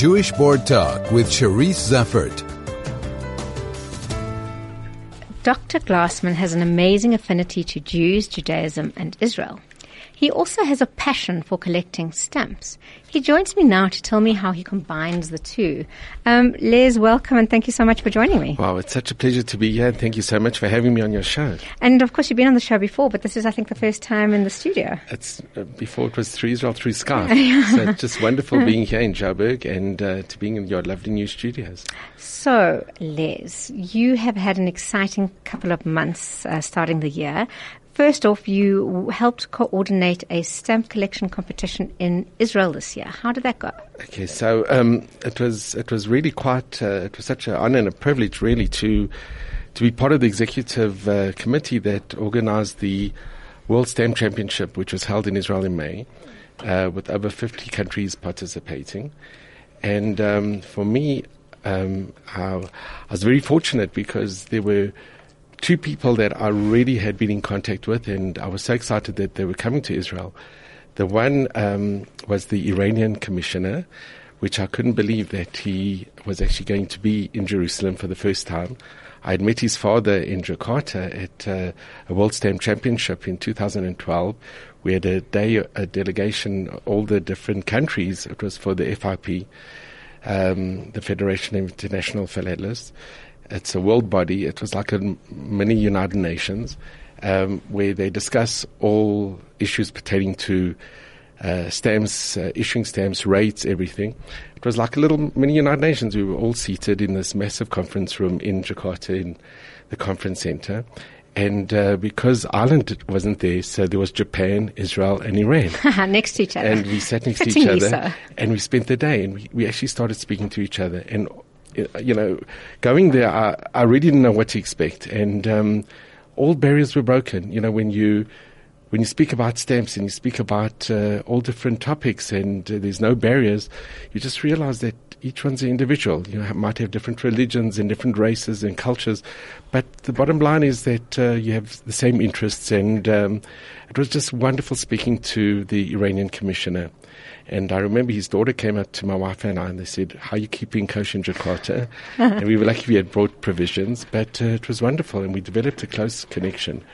Jewish Board Talk with Cherise Zeffert. Dr. Glassman has an amazing affinity to Jews, Judaism, and Israel. He also has a passion for collecting stamps. He joins me now to tell me how he combines the two. Um, Les, welcome and thank you so much for joining me. Wow, it's such a pleasure to be here and thank you so much for having me on your show. And of course, you've been on the show before, but this is, I think, the first time in the studio. It's uh, before it was through Israel, through Skype. so it's just wonderful being here in Joburg and uh, to being in your lovely new studios. So, Les, you have had an exciting couple of months uh, starting the year. First off, you helped coordinate a stamp collection competition in Israel this year. How did that go? Okay, so um, it was it was really quite uh, it was such an honor and a privilege really to to be part of the executive uh, committee that organized the World Stamp Championship, which was held in Israel in May, uh, with over 50 countries participating. And um, for me, um, I, I was very fortunate because there were two people that I really had been in contact with, and I was so excited that they were coming to Israel. The one um, was the Iranian commissioner, which I couldn't believe that he was actually going to be in Jerusalem for the first time. I had met his father in Jakarta at uh, a World Stamp Championship in 2012. We had a day, a delegation, all the different countries. It was for the FIP, um, the Federation of International Philatelists. It's a world body. It was like a mini United Nations um, where they discuss all issues pertaining to uh, stamps, uh, issuing stamps, rates, everything. It was like a little mini United Nations. We were all seated in this massive conference room in Jakarta in the conference center. And uh, because Ireland wasn't there, so there was Japan, Israel, and Iran. next to each other. And we sat next to each other. so. And we spent the day, and we, we actually started speaking to each other. And you know, going there, I, I really didn't know what to expect, and um, all barriers were broken. You know, when you when you speak about stamps and you speak about uh, all different topics, and uh, there's no barriers, you just realize that each one's an individual. You know, might have different religions and different races and cultures, but the bottom line is that uh, you have the same interests. And um, it was just wonderful speaking to the Iranian commissioner. And I remember his daughter came up to my wife and I and they said, How are you keeping kosher in Jakarta? and we were lucky we had brought provisions, but uh, it was wonderful and we developed a close connection.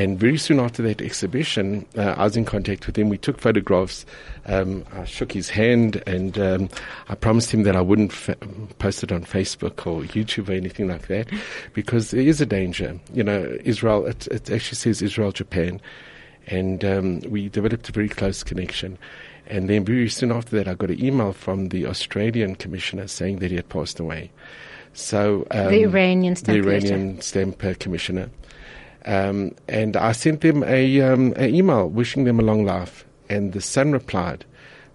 And very soon after that exhibition, uh, I was in contact with him. We took photographs. Um, I shook his hand and um, I promised him that I wouldn't fa- post it on Facebook or YouTube or anything like that because there is a danger. You know, Israel, it, it actually says Israel, Japan. And um, we developed a very close connection. And then very soon after that, I got an email from the Australian commissioner saying that he had passed away. So um, The Iranian stamp the. Iranian stamp uh, commissioner, um, and I sent them a um, an email wishing them a long life. And the son replied,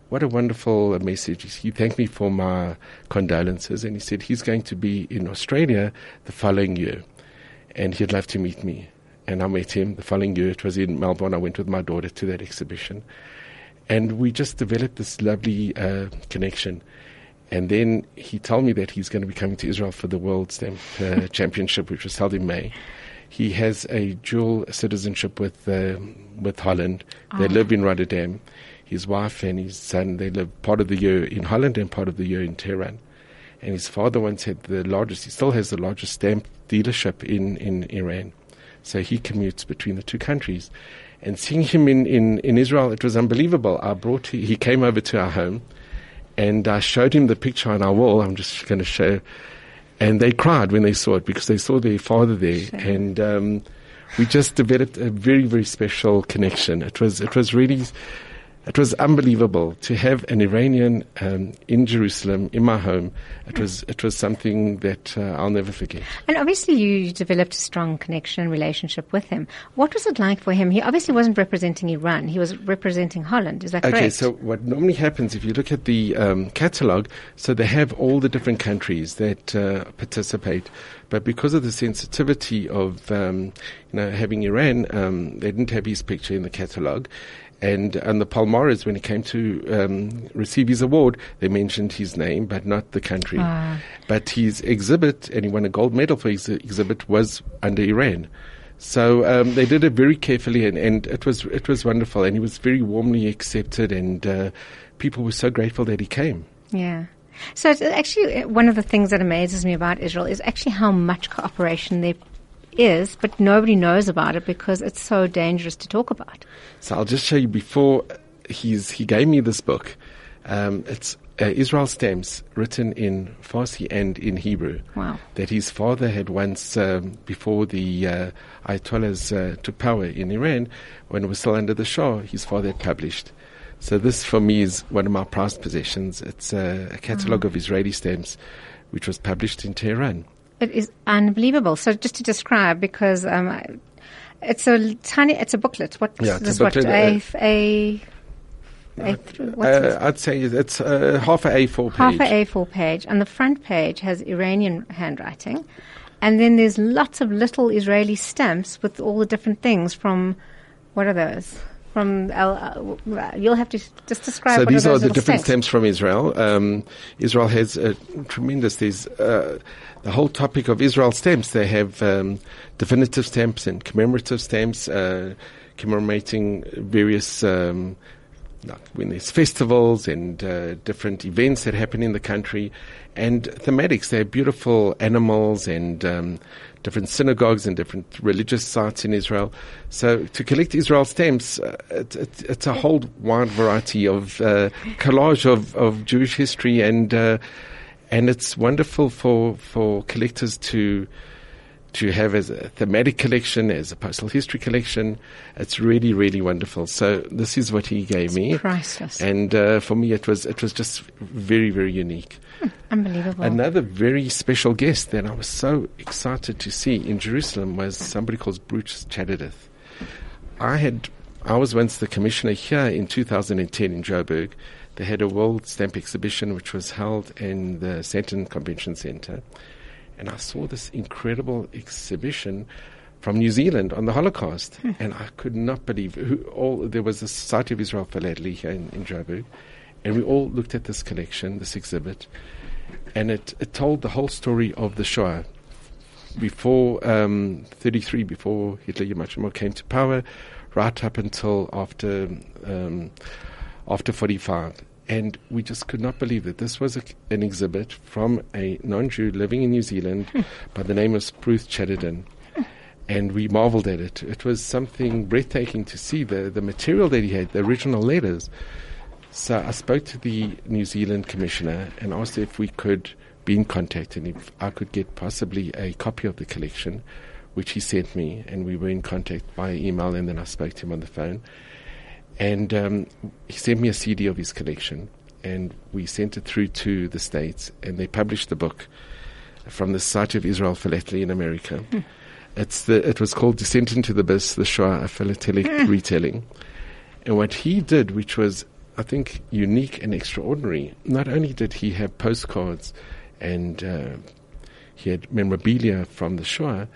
"What a wonderful uh, message!" He thanked me for my condolences, and he said he's going to be in Australia the following year, and he'd love to meet me. And I met him the following year. It was in Melbourne. I went with my daughter to that exhibition and we just developed this lovely uh, connection. And then he told me that he's going to be coming to Israel for the World Stamp uh, Championship, which was held in May. He has a dual citizenship with uh, with Holland. They live in Rotterdam. His wife and his son they live part of the year in Holland and part of the year in Tehran. And his father once had the largest. He still has the largest stamp dealership in in Iran. So he commutes between the two countries. And seeing him in, in, in Israel, it was unbelievable. I brought, he came over to our home and I showed him the picture on our wall. I'm just going to show. And they cried when they saw it because they saw their father there. And um, we just developed a very, very special connection. It was, it was really, it was unbelievable to have an Iranian um, in Jerusalem, in my home. It was, it was something that uh, I'll never forget. And obviously, you developed a strong connection, and relationship with him. What was it like for him? He obviously wasn't representing Iran; he was representing Holland. Is that correct? Okay, so what normally happens if you look at the um, catalogue, so they have all the different countries that uh, participate, but because of the sensitivity of um, you know having Iran, um, they didn't have his picture in the catalogue. And and the Palmares, when he came to um, receive his award, they mentioned his name, but not the country. Ah. But his exhibit, and he won a gold medal for his exhibit, was under Iran. So um, they did it very carefully, and, and it was it was wonderful, and he was very warmly accepted, and uh, people were so grateful that he came. Yeah. So it's actually one of the things that amazes me about Israel is actually how much cooperation there is, but nobody knows about it because it's so dangerous to talk about. So I'll just show you before he's he gave me this book. Um, it's uh, Israel stamps written in Farsi and in Hebrew. Wow. That his father had once, um, before the uh, Ayatollahs uh, took power in Iran, when it was still under the Shah, his father had published. So this, for me, is one of my prized possessions. It's a, a catalogue Mm. of Israeli stamps, which was published in Tehran. It is unbelievable. So just to describe, because um, it's a tiny, it's a booklet. What Yeah, this a what booklet, a uh, a, a Uh. I'd say it's uh, half a A4 page. half a A4 page, and the front page has Iranian handwriting, and then there's lots of little Israeli stamps with all the different things from what are those? From uh, you'll have to just describe. So these are, are the different stamps. from Israel. Um, Israel has a tremendous. There's uh, the whole topic of Israel stamps. They have um, definitive stamps and commemorative stamps, uh, commemorating various. Um, like when there's festivals and uh, different events that happen in the country, and thematics. They have beautiful animals and um, different synagogues and different religious sites in Israel. So to collect Israel stamps, uh, it, it, it's a whole wide variety of uh, collage of, of Jewish history, and uh, and it's wonderful for for collectors to to have as a thematic collection, as a postal history collection. It's really, really wonderful. So this is what he gave me, priceless. and uh, for me, it was it was just very, very unique. Unbelievable. Another very special guest that I was so excited to see in Jerusalem was somebody called Bruce Chadderton. I had I was once the commissioner here in 2010 in Joburg. They had a World Stamp exhibition which was held in the Sandton Convention Centre, and I saw this incredible exhibition from New Zealand on the Holocaust, and I could not believe who all there was the Society of Israel Philately here in, in Joburg, and we all looked at this collection, this exhibit, and it, it told the whole story of the Shoah. Before um, 33, before Hitler yemach shemo came to power, right up until after um, after 45. And we just could not believe that this was a, an exhibit from a non-Jew living in New Zealand hmm. by the name of Bruce Chadderton. And we marveled at it. It was something breathtaking to see the, the material that he had, the original letters. So I spoke to the New Zealand commissioner and asked if we could be in contact and if I could get possibly a copy of the collection, which he sent me, and we were in contact by email, and then I spoke to him on the phone. And um, he sent me a CD of his collection, and we sent it through to the States, and they published the book from the Society of Israel Philately in America. It's the, it was called Descent into the Abyss, the Shoah, a philatelic retelling. And what he did, which was, I think, unique and extraordinary, not only did he have postcards and uh, he had memorabilia from the Shoah,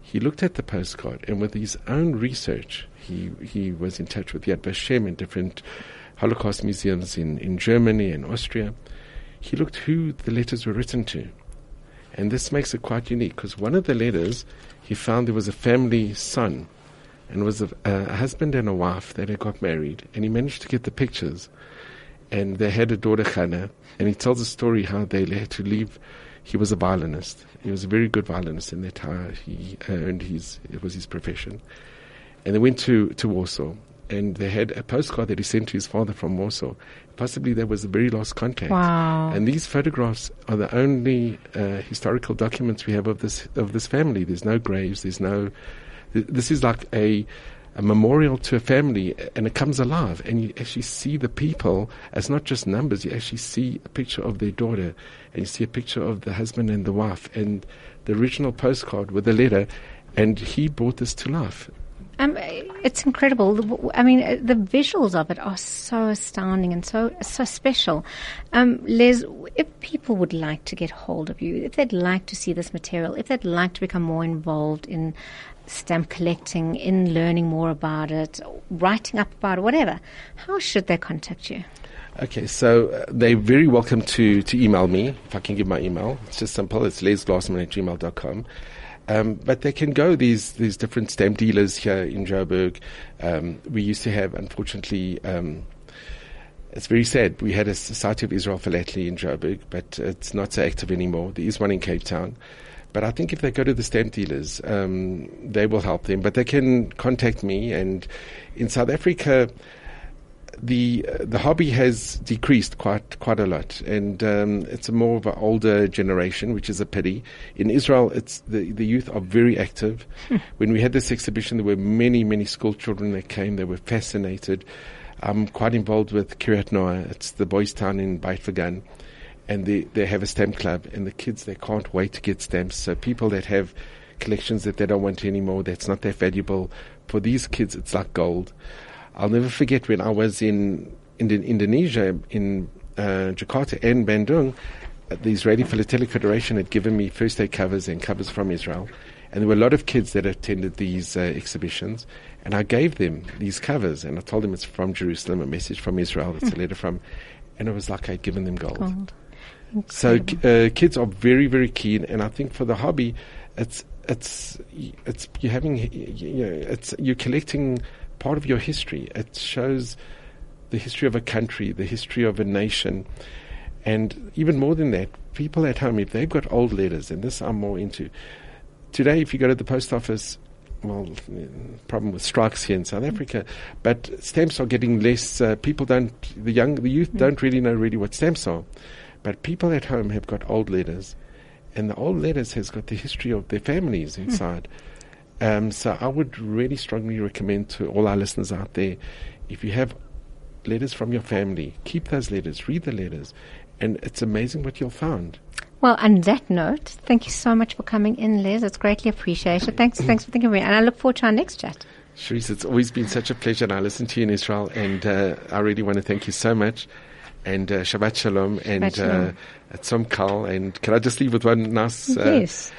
he looked at the postcard and with his own research, he, he was in touch with Yad Vashem and different Holocaust museums in, in Germany and Austria. He looked who the letters were written to. And this makes it quite unique because one of the letters he found there was a family son and was a, a husband and a wife that had got married, and he managed to get the pictures. And they had a daughter, Hannah, and he tells a story how they had to leave. He was a violinist. He was a very good violinist, in that's how he earned his. It was his profession. And they went to to Warsaw, and they had a postcard that he sent to his father from Warsaw. Possibly that was the very last contact. Wow. And these photographs are the only uh, historical documents we have of this of this family. There's no graves. There's no. th- This is like a a memorial to a family, and it comes alive, and you actually see the people as not just numbers. You actually see a picture of their daughter, and you see a picture of the husband and the wife, and the original postcard with the letter. And he brought this to life. Um, it's incredible. I mean, uh, the visuals of it are so astounding and so so special. Um, if people would like to get hold of you, if they'd like to see this material, if they'd like to become more involved in stamp collecting, in learning more about it, writing up about it, whatever, how should they contact you? Okay, so uh, they're very welcome to, to email me, if I can give my email. It's just simple. It's lesglassman at gmail.com. Um, but they can go these these different stamp dealers here in Joburg. Um, we used to have, unfortunately, um, it's very sad. We had a Society of Israel Philately in Joburg, but it's not so active anymore. There is one in Cape Town. But I think if they go to the stamp dealers, um, they will help them. But they can contact me. And in South Africa, the the hobby has decreased quite quite a lot, and um, it's a more of an older generation, which is a pity. In Israel, it's the the youth are very active. when we had this exhibition, there were many many school children that came. They were fascinated. I'm quite involved with Kiryat Noar. It's the boys' town in Beit Vegan, and they they have a stamp club, and the kids they can't wait to get stamps. So people that have collections that they don't want anymore, that's not that valuable. For these kids, it's like gold. I'll never forget when I was in, in Indonesia, in uh, Jakarta and Bandung, uh, the Israeli Philatelic Federation had given me first day covers and covers from Israel. And there were a lot of kids that attended these uh, exhibitions. And I gave them these covers and I told them it's from Jerusalem, a message from Israel, it's a letter from. And it was like I'd given them gold. Gold. So uh, kids are very, very keen, and I think for the hobby, it's it's it's you're having you know it's you're collecting part of your history. It shows the history of a country, the history of a nation, and even more than that, people at home if they've got old letters, and this I'm more into. Today, if you go to the post office, well, problem with strikes here in South mm-hmm. Africa, but stamps are getting less. Uh, people don't, the young, the youth mm-hmm. don't really know really what stamps are, but people at home have got old letters, and the old letters has got the history of their families hmm. inside. Um, so I would really strongly recommend to all our listeners out there, if you have letters from your family, keep those letters, read the letters, and it's amazing what you'll find. Well, on that note, thank you so much for coming in, Les. It's greatly appreciated. Thanks, thanks for thinking of me, and I look forward to our next chat. Cherise, it's always been such a pleasure, and I listen to you in Israel, and uh, I really want to thank you so much. And uh, Shabbat Shalom, and Shabbat Shalom. Uh, Tzom Kal. And can I just leave with one nice? Uh, yes.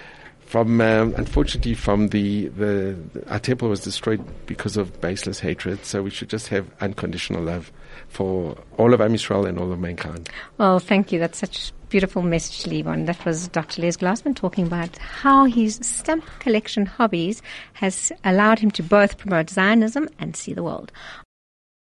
From um, unfortunately, from the, the our temple was destroyed because of baseless hatred. So we should just have unconditional love for all of Am and all of mankind. Well, thank you. That's such beautiful message to leave on. That was Dr. Les Glassman talking about how his stamp collection hobbies has allowed him to both promote Zionism and see the world.